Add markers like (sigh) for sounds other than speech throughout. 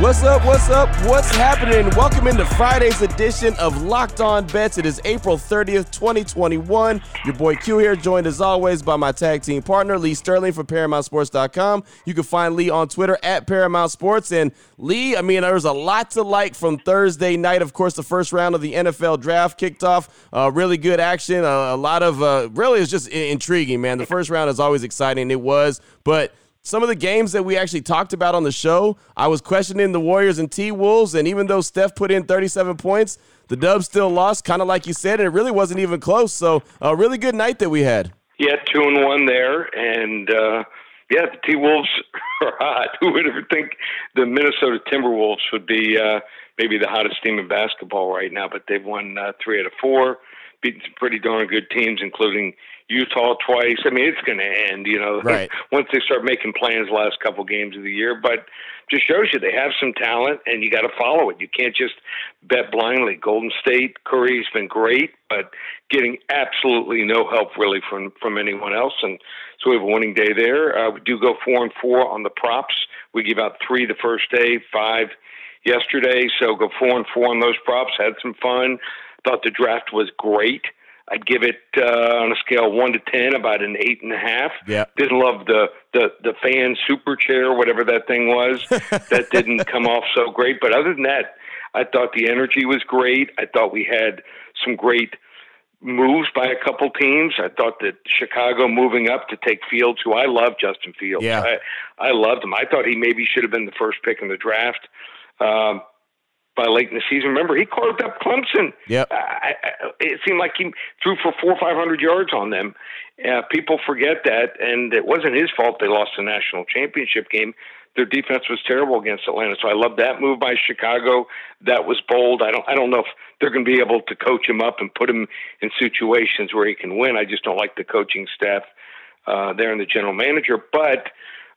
What's up? What's up? What's happening? Welcome into Friday's edition of Locked On Bets. It is April 30th, 2021. Your boy Q here, joined as always by my tag team partner, Lee Sterling from ParamountSports.com. You can find Lee on Twitter at Paramount Sports. And Lee, I mean, there's a lot to like from Thursday night. Of course, the first round of the NFL draft kicked off. Uh, really good action. Uh, a lot of, uh, really, it's just intriguing, man. The first round is always exciting. It was, but some of the games that we actually talked about on the show, I was questioning the Warriors and T Wolves, and even though Steph put in 37 points, the Dubs still lost, kind of like you said, and it really wasn't even close. So a really good night that we had. Yeah, two and one there, and uh, yeah, the T Wolves (laughs) are hot. Who would ever think the Minnesota Timberwolves would be uh, maybe the hottest team in basketball right now? But they've won uh, three out of four, beaten some pretty darn good teams, including Utah twice. I mean, it's going to end, you know, right. (laughs) once they start making plans the last couple games of the year. But just shows you they have some talent, and you got to follow it. You can't just bet blindly. Golden State, Curry's been great, but getting absolutely no help really from from anyone else. And so we have a winning day there. Uh, we do go four and four on the props. We give out three the first day, five yesterday. So go four and four on those props. Had some fun. Thought the draft was great. I'd give it uh, on a scale of one to ten about an eight and a half. Yeah. Didn't love the the the fan super chair, whatever that thing was. (laughs) that didn't come off so great. But other than that, I thought the energy was great. I thought we had some great moves by a couple teams. I thought that Chicago moving up to take Fields, who I love Justin Fields. Yeah. I, I loved him. I thought he maybe should have been the first pick in the draft. Um, by late in the season. Remember, he carved up Clemson. Yep. I, I, it seemed like he threw for four or five hundred yards on them. Uh, people forget that, and it wasn't his fault they lost the national championship game. Their defense was terrible against Atlanta, so I love that move by Chicago. That was bold. I don't, I don't know if they're going to be able to coach him up and put him in situations where he can win. I just don't like the coaching staff uh, there and the general manager. But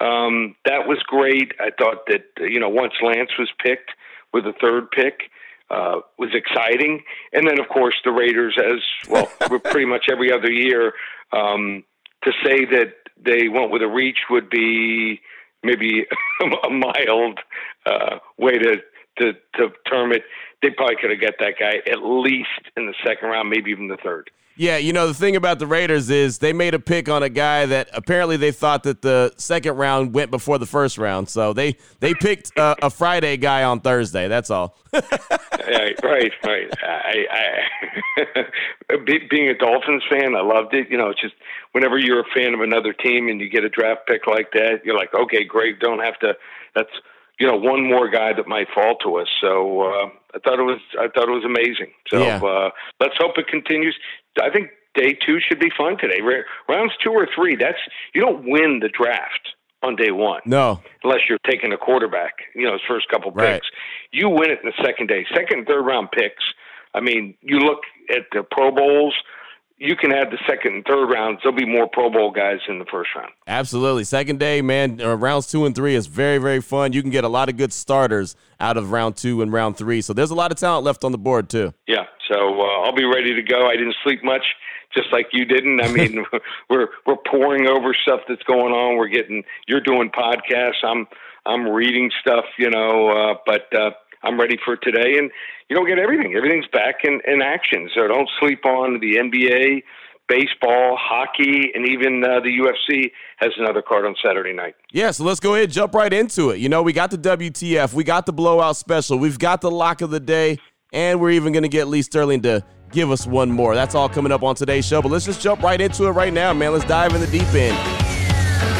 um, that was great. I thought that you know once Lance was picked with the third pick uh, was exciting. And then, of course, the Raiders, as well, (laughs) pretty much every other year. Um, to say that they went with a reach would be maybe (laughs) a mild uh, way to, to to term it. They probably could have got that guy at least in the second round, maybe even the third. Yeah, you know, the thing about the Raiders is they made a pick on a guy that apparently they thought that the second round went before the first round. So they they picked a, a Friday guy on Thursday. That's all. (laughs) right, right, right. I, I (laughs) being a Dolphins fan, I loved it. You know, it's just whenever you're a fan of another team and you get a draft pick like that, you're like, okay, great. Don't have to. That's you know one more guy that might fall to us. So uh, I thought it was I thought it was amazing. So yeah. uh, let's hope it continues. I think day two should be fun today. Rounds two or three. That's you don't win the draft on day one. No, unless you're taking a quarterback. You know, his first couple picks. Right. You win it in the second day. Second and third round picks. I mean, you look at the Pro Bowls you can add the second and third rounds. There'll be more Pro Bowl guys in the first round. Absolutely. Second day, man, uh, rounds two and three is very, very fun. You can get a lot of good starters out of round two and round three. So there's a lot of talent left on the board, too. Yeah. So uh, I'll be ready to go. I didn't sleep much, just like you didn't. I mean, (laughs) (laughs) we're we're pouring over stuff that's going on. We're getting you're doing podcasts. I'm I'm reading stuff, you know. Uh, but uh, I'm ready for today, and you don't get everything. Everything's back in, in action. So don't sleep on the NBA, baseball, hockey, and even uh, the UFC has another card on Saturday night. Yeah, so let's go ahead and jump right into it. You know, we got the WTF, we got the blowout special, we've got the lock of the day, and we're even going to get Lee Sterling to give us one more. That's all coming up on today's show. But let's just jump right into it right now, man. Let's dive in the deep end.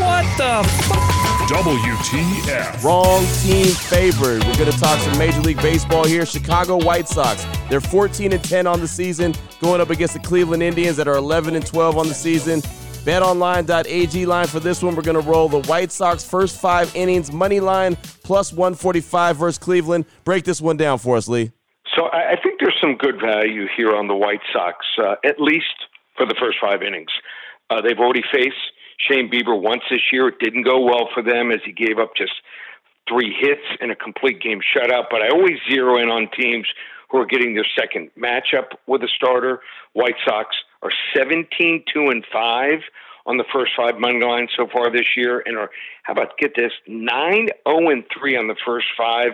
What the? F- WTF. Wrong team favored. We're going to talk some Major League Baseball here. Chicago White Sox. They're 14 and 10 on the season, going up against the Cleveland Indians that are 11 and 12 on the season. BetOnline.ag line for this one. We're going to roll the White Sox first five innings money line plus 145 versus Cleveland. Break this one down for us, Lee. So I think there's some good value here on the White Sox, uh, at least for the first five innings. Uh, they've already faced Shane Bieber once this year. It didn't go well for them as he gave up just three hits in a complete game shutout. But I always zero in on teams who are getting their second matchup with a starter. White Sox are 17 2 and 5 on the first five money lines so far this year and are how about get this 9 0 and 3 on the first five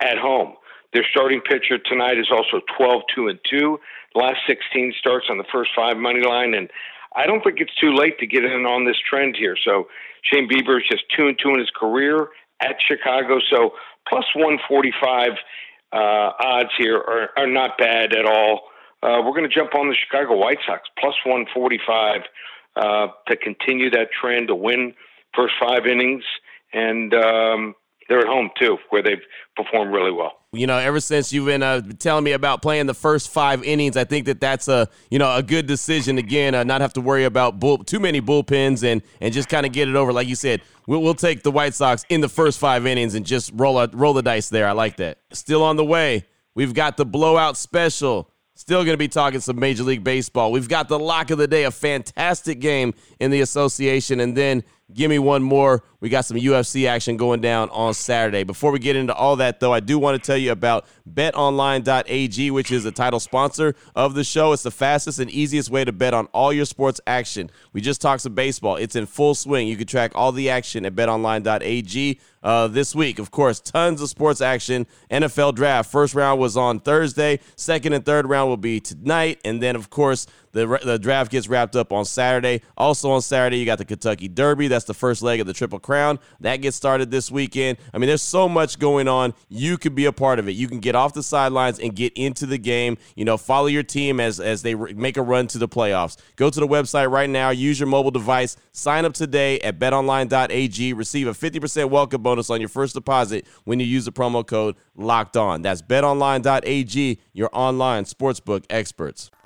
at home. Their starting pitcher tonight is also 12 2 and 2. The last 16 starts on the first five money line and I don't think it's too late to get in on this trend here. So Shane Bieber is just 2 and 2 in his career at Chicago. So plus 145 uh, odds here are, are not bad at all. Uh, we're going to jump on the Chicago White Sox plus 145 uh, to continue that trend to win first five innings, and um, they're at home too, where they've performed really well. You know, ever since you've been uh, telling me about playing the first five innings, I think that that's a you know a good decision. Again, uh, not have to worry about bull, too many bullpens and and just kind of get it over. Like you said, we'll, we'll take the White Sox in the first five innings and just roll a, roll the dice there. I like that. Still on the way. We've got the blowout special. Still going to be talking some Major League Baseball. We've got the lock of the day, a fantastic game in the association, and then Give me one more. We got some UFC action going down on Saturday. Before we get into all that, though, I do want to tell you about betonline.ag, which is the title sponsor of the show. It's the fastest and easiest way to bet on all your sports action. We just talked some baseball, it's in full swing. You can track all the action at betonline.ag. Uh, this week. Of course, tons of sports action. NFL draft. First round was on Thursday. Second and third round will be tonight. And then, of course, the, the draft gets wrapped up on Saturday. Also on Saturday, you got the Kentucky Derby. That's the first leg of the Triple Crown. That gets started this weekend. I mean, there's so much going on. You could be a part of it. You can get off the sidelines and get into the game. You know, follow your team as as they make a run to the playoffs. Go to the website right now. Use your mobile device. Sign up today at betonline.ag. Receive a 50% welcome bonus on your first deposit when you use the promo code Locked On. That's betonline.ag, your online sportsbook experts.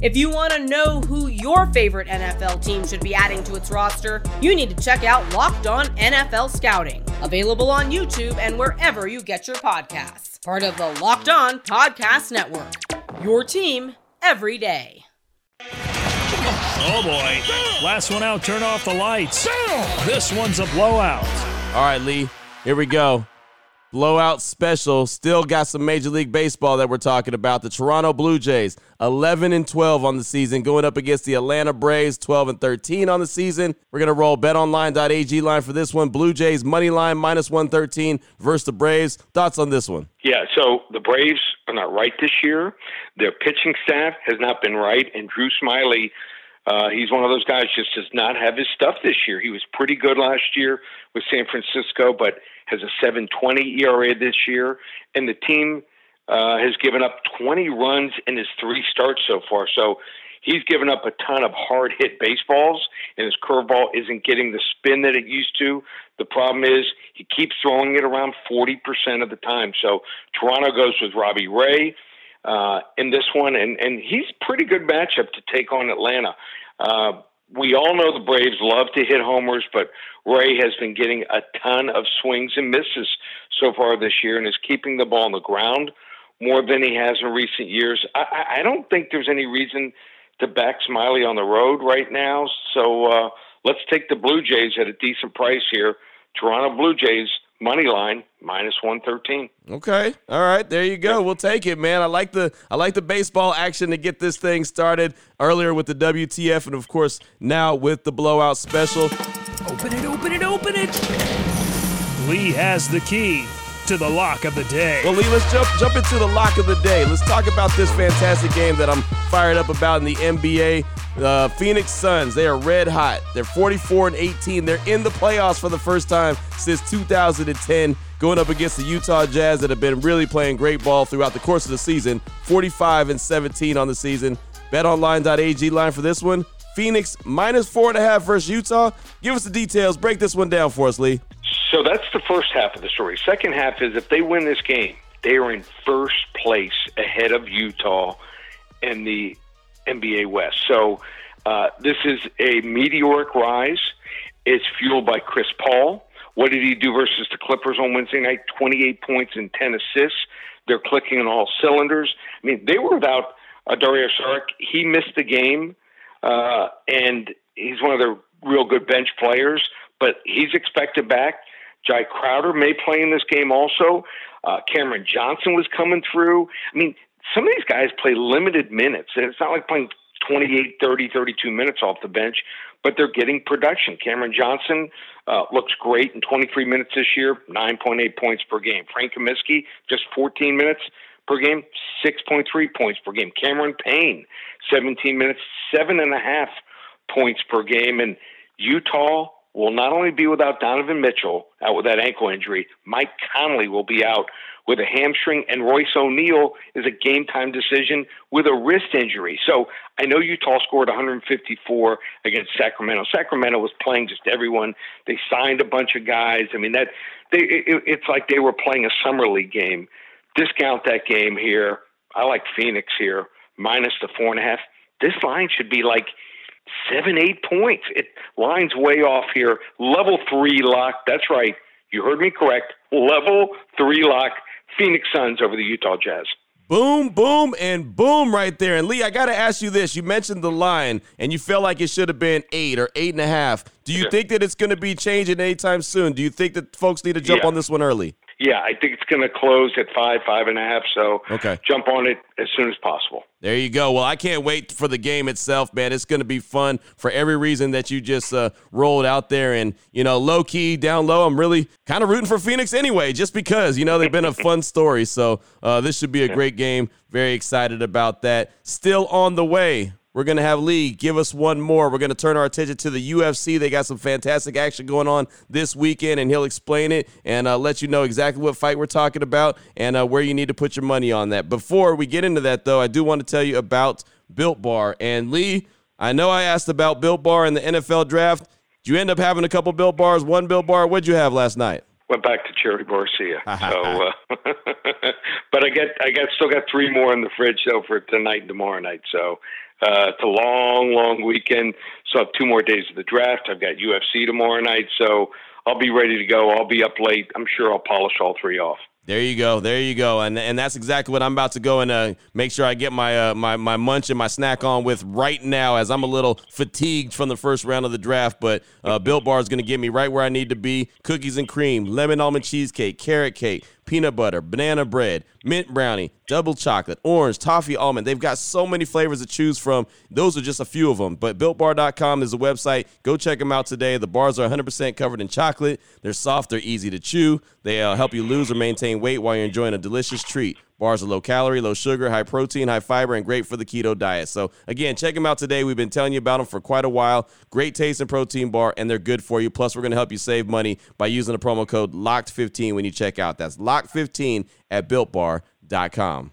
If you want to know who your favorite NFL team should be adding to its roster, you need to check out Locked On NFL Scouting, available on YouTube and wherever you get your podcasts. Part of the Locked On Podcast Network. Your team every day. Oh boy. Last one out, turn off the lights. This one's a blowout. All right, Lee, here we go. Blowout special. Still got some Major League Baseball that we're talking about. The Toronto Blue Jays, 11 and 12 on the season, going up against the Atlanta Braves, 12 and 13 on the season. We're going to roll betonline.ag line for this one. Blue Jays money line minus 113 versus the Braves. Thoughts on this one? Yeah, so the Braves are not right this year. Their pitching staff has not been right, and Drew Smyly. Uh, he's one of those guys just does not have his stuff this year. He was pretty good last year with San Francisco, but has a 7.20 ERA this year, and the team uh, has given up 20 runs in his three starts so far. So he's given up a ton of hard hit baseballs, and his curveball isn't getting the spin that it used to. The problem is he keeps throwing it around 40% of the time. So Toronto goes with Robbie Ray uh, in this one, and, and he's pretty good matchup to take on Atlanta. Uh, we all know the Braves love to hit homers, but Ray has been getting a ton of swings and misses so far this year and is keeping the ball on the ground more than he has in recent years. I, I don't think there's any reason to back Smyly on the road right now. So uh, let's take the Blue Jays at a decent price here. Toronto Blue Jays money line minus 113 okay. All right. There you go. We'll take it man. I like the i like the baseball action to get this thing started earlier with the wtf and of course now with the blowout special. Open it open it open it. Lee has the key to the lock of the day. Well, Lee, let's jump jump into the lock of the day. Let's talk about this fantastic game that I'm fired up about in the NBA. Uh, Phoenix Suns, they are red hot. They're 44 and 18. They're in the playoffs for the first time since 2010, going up against the Utah Jazz that have been really playing great ball throughout the course of the season. 45 and 17 on the season. BetOnline.ag line for this one. Phoenix minus four and a half versus Utah. Give us the details. Break this one down for us, Lee. So that's the first half of the story. Second half is if they win this game, they are in first place ahead of Utah in the NBA West. So uh, this is a meteoric rise. It's fueled by Chris Paul. What did he do versus the Clippers on Wednesday night? 28 points and 10 assists. They're clicking on all cylinders. I mean, they were without uh, Dario Saric. He missed the game, uh, and he's one of their real good bench players, but he's expected back. Jae Crowder may play in this game also. Uh, Cameron Johnson was coming through. I mean, some of these guys play limited minutes, it's not like playing 28, 30, 32 minutes off the bench, but they're getting production. Cameron Johnson uh, looks great in 23 minutes this year, 9.8 points per game. Frank Kaminsky, just 14 minutes per game, 6.3 points per game. Cameron Payne, 17 minutes, seven and a half points per game. And Utah will not only be without Donovan Mitchell out with that ankle injury, Mike Conley will be out with a hamstring, and Royce O'Neale is a game time decision with a wrist injury. So I know Utah scored 154 against Sacramento. Sacramento was playing just everyone. They signed a bunch of guys. I mean that they it, it's like they were playing a summer league game. Discount that game here. I like Phoenix here minus the four and a half. This line should be like seven, eight points. It lines way off here. Level three lock. That's right. You heard me correct. Level three lock Phoenix Suns over the Utah Jazz. Boom, boom, and boom right there. And Lee, I got to ask you this. You mentioned the line, and you felt like it should have been eight or eight and a half. Do you yeah. think that it's going to be changing anytime soon? Do you think that folks need to jump yeah. on this one early? Yeah, I think it's going to close at five, five and a half. So okay. jump on it as soon as possible. There you go. Well, I can't wait for the game itself, man. It's going to be fun for every reason that you just uh, rolled out there. And, you know, low key, down low, I'm really kind of rooting for Phoenix anyway, just because, you know, they've been a fun story. So uh, this should be a great game. Very excited about that. Still on the way. We're going to have Lee give us one more. We're going to turn our attention to the UFC. They got some fantastic action going on this weekend, and he'll explain it and uh, let you know exactly what fight we're talking about and uh, where you need to put your money on that. Before we get into that, though, I do want to tell you about Built Bar. And Lee, I know I asked about Built Bar in the NFL draft. Did you end up having a couple Built Bars, one Built Bar? What'd you have last night? Went back to Cherry Garcia. (laughs) so, uh, (laughs) but I get I got still got three more in the fridge though for tonight and tomorrow night. So uh, it's a long, long weekend. So I have two more days of the draft. I've got UFC tomorrow night, so I'll be ready to go. I'll be up late. I'm sure I'll polish all three off. There you go. There you go. And and that's exactly what I'm about to go and uh, make sure I get my uh, my my munch and my snack on with right now as I'm a little fatigued from the first round of the draft. But uh, Built Bar is going to get me right where I need to be. Cookies and cream, lemon almond cheesecake, carrot cake, peanut butter, banana bread, mint brownie, double chocolate, orange, toffee almond. They've got so many flavors to choose from. Those are just a few of them. But builtbar.com is a website. Go check them out today. The bars are 100% covered in chocolate. They're soft, they're easy to chew. They uh, help you lose or maintain weight while you're enjoying a delicious treat. Bars are low calorie, low sugar, high protein, high fiber, and great for the keto diet. So, again, check them out today. We've been telling you about them for quite a while. Great taste and protein bar, and they're good for you. Plus, we're going to help you save money by using the promo code LOCKED15 when you check out. That's LOCKED15 at builtbar.com.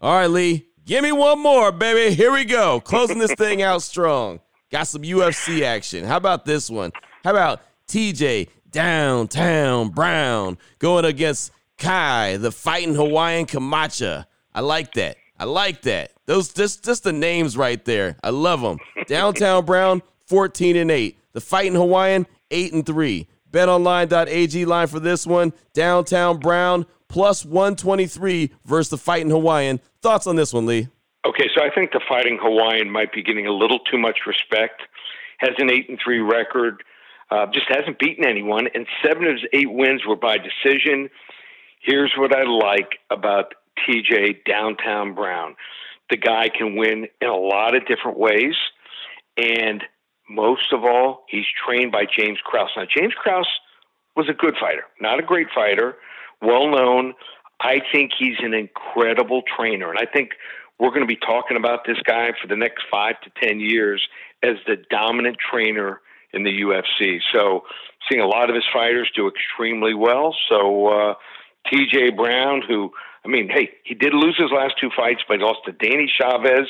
All right, Lee, give me one more, baby. Here we go. Closing this (laughs) thing out strong. Got some UFC action. How about this one? How about TJ Downtown Brown going against Kai, the fighting Hawaiian Kamaka? I like that. I like that. Those just just the names right there. I love them. Downtown (laughs) Brown, 14 and 8. The fighting Hawaiian, 8 and 3. BetOnline.ag line for this one. Downtown Brown plus 123 versus the Fighting Hawaiian. Thoughts on this one, Lee? Okay, so I think the Fighting Hawaiian might be getting a little too much respect. Has an eight and three record, uh, just hasn't beaten anyone, and seven of his eight wins were by decision. Here's what I like about TJ Downtown Brown: the guy can win in a lot of different ways, and most of all, he's trained by James Krause. Now, James Krause was a good fighter, not a great fighter, well known. I think he's an incredible trainer, and I think we're going to be talking about this guy for the next five to ten years as the dominant trainer in the UFC. So, seeing a lot of his fighters do extremely well. So, uh, T.J. Brown, who I mean, hey, he did lose his last two fights, but he lost to Danny Chavez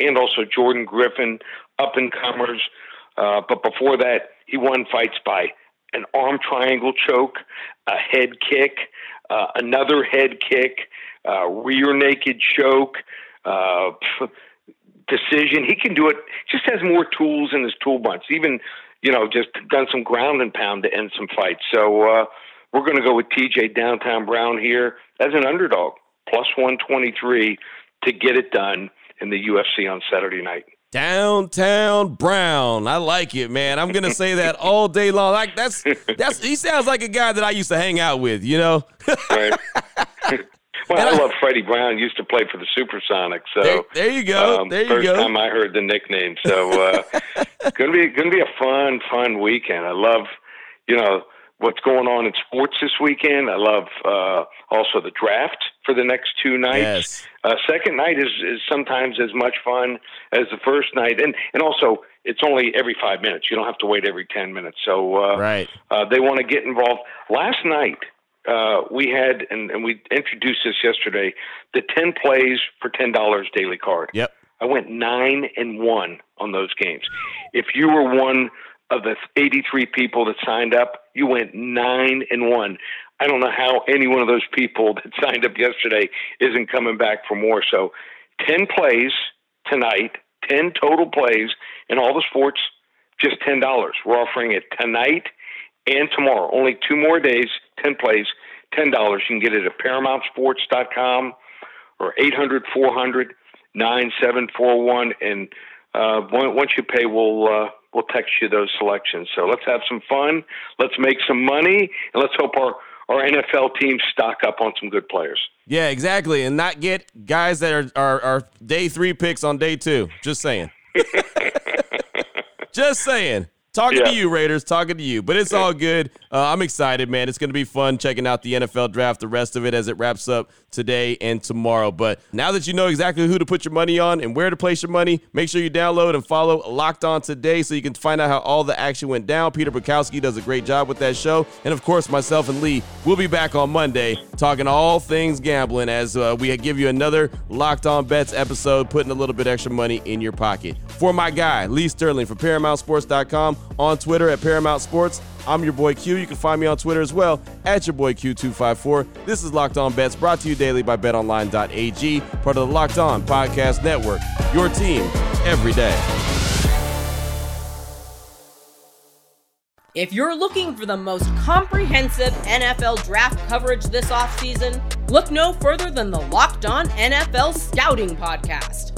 and also Jordan Griffin, up and comers. Uh, but before that, he won fights by an arm triangle choke, a head kick, uh, another head kick, uh, rear naked choke, uh, decision. He can do it. Just has more tools in his toolbox. Even you know, just done some ground and pound to end some fights. So uh, we're going to go with TJ Downtown Brown here as an underdog, plus one twenty three to get it done in the UFC on Saturday night. Downtown Brown. I like it, man. I'm gonna say that (laughs) all day long. Like that's that's he sounds like a guy that I used to hang out with, you know? right. (laughs) well, I, love Freddie Brown. Used to play for the Supersonics. So there, there you go. Um, there you first go. time I heard the nickname. So uh, (laughs) gonna be gonna be a fun, fun weekend. I love, you know, what's going on in sports this weekend. I love uh, also the draft for the next two nights. Yes. Uh, second night is, is sometimes as much fun as the first night, and and also it's only every five minutes. You don't have to wait every ten minutes. So uh, right, uh, they want to get involved. Last night uh, we had, and, and we introduced this yesterday, the ten plays for ten dollars daily card. Yep. I went nine and one on those games. If you were one of the 83 people that signed up, you went nine and one. I don't know how any one of those people (laughs) that signed up yesterday isn't coming back for more. So, 10 plays tonight, 10 total plays in all the sports, just $10. We're offering it tonight and tomorrow. Only two more days, 10 plays, $10. You can get it at ParamountSports.com or 800 400 9741. And uh, once you pay, we'll. Uh, we'll text you those selections. So let's have some fun. Let's make some money, and let's hope our our NFL teams stock up on some good players. Yeah, exactly, and not get guys that are are, are day three picks on day two. Just saying. (laughs) Just saying. Talking yeah. to you, Raiders. Talking to you. But it's all good. Uh, I'm excited, man. It's going to be fun checking out the NFL draft, the rest of it as it wraps up today and tomorrow. But now that you know exactly who to put your money on and where to place your money, make sure you download and follow Locked On today so you can find out how all the action went down. Peter Bukowski does a great job with that show. And of course, myself and Lee will be back on Monday talking all things gambling as uh, we give you another Locked On Bets episode, putting a little bit extra money in your pocket. For my guy, Lee Sterling from ParamountSports.com on Twitter at Paramount Sports. I'm your boy Q. You can find me on Twitter as well at your boy Q254. This is Locked On Bets brought to you daily by BetOnline.ag, part of the Locked On Podcast Network. Your team every day. If you're looking for the most comprehensive NFL draft coverage this offseason, look no further than the Locked On NFL Scouting Podcast.